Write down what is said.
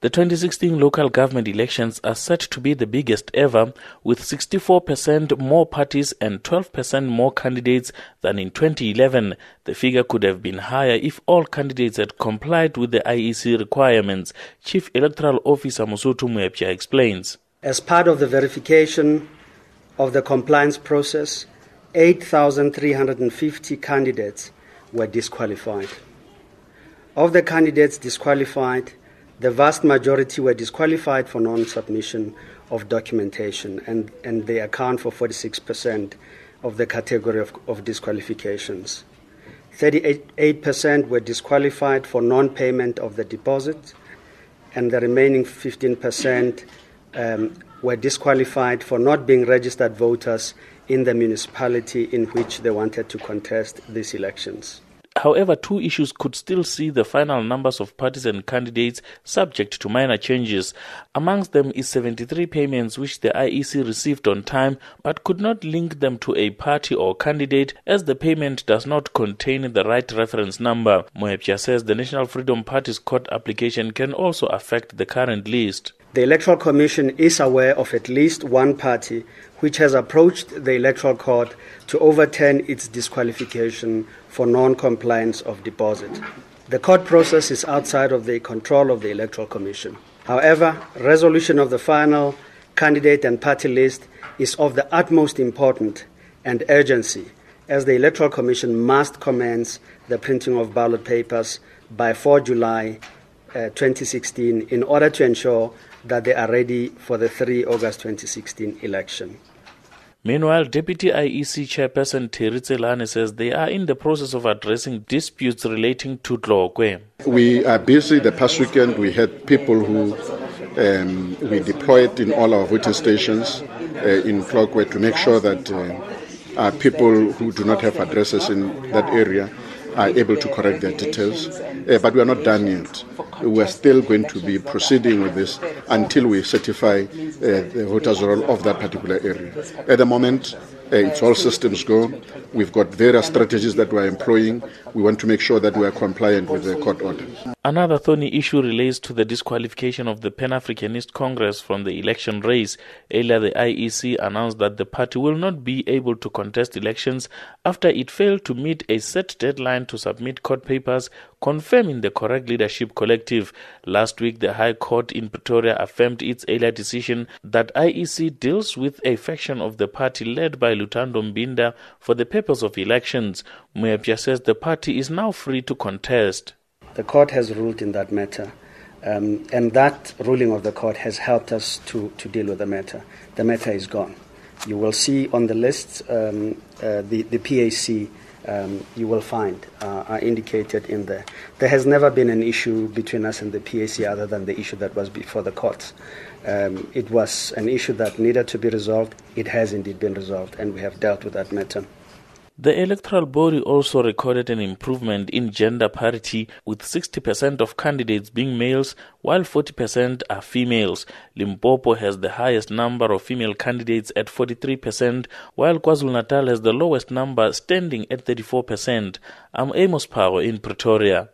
The 2016 local government elections are set to be the biggest ever, with 64% more parties and 12% more candidates than in 2011. The figure could have been higher if all candidates had complied with the IEC requirements, Chief Electoral Officer Mosotho Moepya explains. As part of the verification of the compliance process, 8,350 candidates were disqualified. Of the candidates disqualified, the vast majority were disqualified for non submission of documentation, and, and they account for 46% of the category of, of disqualifications. 38% were disqualified for non payment of the deposit, and the remaining 15% um, were disqualified for not being registered voters in the municipality in which they wanted to contest these elections. However, two issues could still see the final numbers of parties and candidates subject to minor changes. Amongst them is 73 payments which the IEC received on time but could not link them to a party or candidate as the payment does not contain the right reference number. Moepya says the National Freedom Party's court application can also affect the current list. The Electoral Commission is aware of at least one party which has approached the Electoral Court to overturn its disqualification for non compliance of deposit. The court process is outside of the control of the Electoral Commission. However, resolution of the final candidate and party list is of the utmost importance and urgency as the Electoral Commission must commence the printing of ballot papers by 4 July 2016 in order to ensure that they are ready for the 3 August 2016 election. Meanwhile, Deputy IEC Chairperson Terry Tselane says they are in the process of addressing disputes relating to Tlokwe. We are busy. The past weekend we had people who um, we deployed in all our voting stations uh, in Tlokwe to make sure that uh, people who do not have addresses in that area are able to correct their details. Uh, but we are not done yet. We are still going to be proceeding with this until we certify uh, the voters' roll of that particular area. At the moment, uh, it's all systems go. We've got various strategies that we're employing. We want to make sure that we are compliant with the court order. Another thorny issue relates to the disqualification of the Pan Africanist Congress from the election race. Earlier, the IEC announced that the party will not be able to contest elections after it failed to meet a set deadline to submit court papers confirming the correct leadership collective. Last week, the High Court in Pretoria affirmed its earlier decision that IEC deals with a faction of the party led by Luthando Mbinda for the purpose of elections. Moepya says the party is now free to contest. The court has ruled in that matter. Um, and that ruling of the court has helped us to, to deal with the matter. The matter is gone. You will see on the list um, uh, the, the PAC um, you will find uh, are indicated in there. There has never been an issue between us and the PAC other than the issue that was before the courts. Um, it was an issue that needed to be resolved. It has indeed been resolved, and we have dealt with that matter. The electoral body also recorded an improvement in gender parity with 60% of candidates being males while 40% are females. Limpopo has the highest number of female candidates at 43% while KwaZulu-Natal has the lowest number standing at 34%. I'm Amos Power in Pretoria.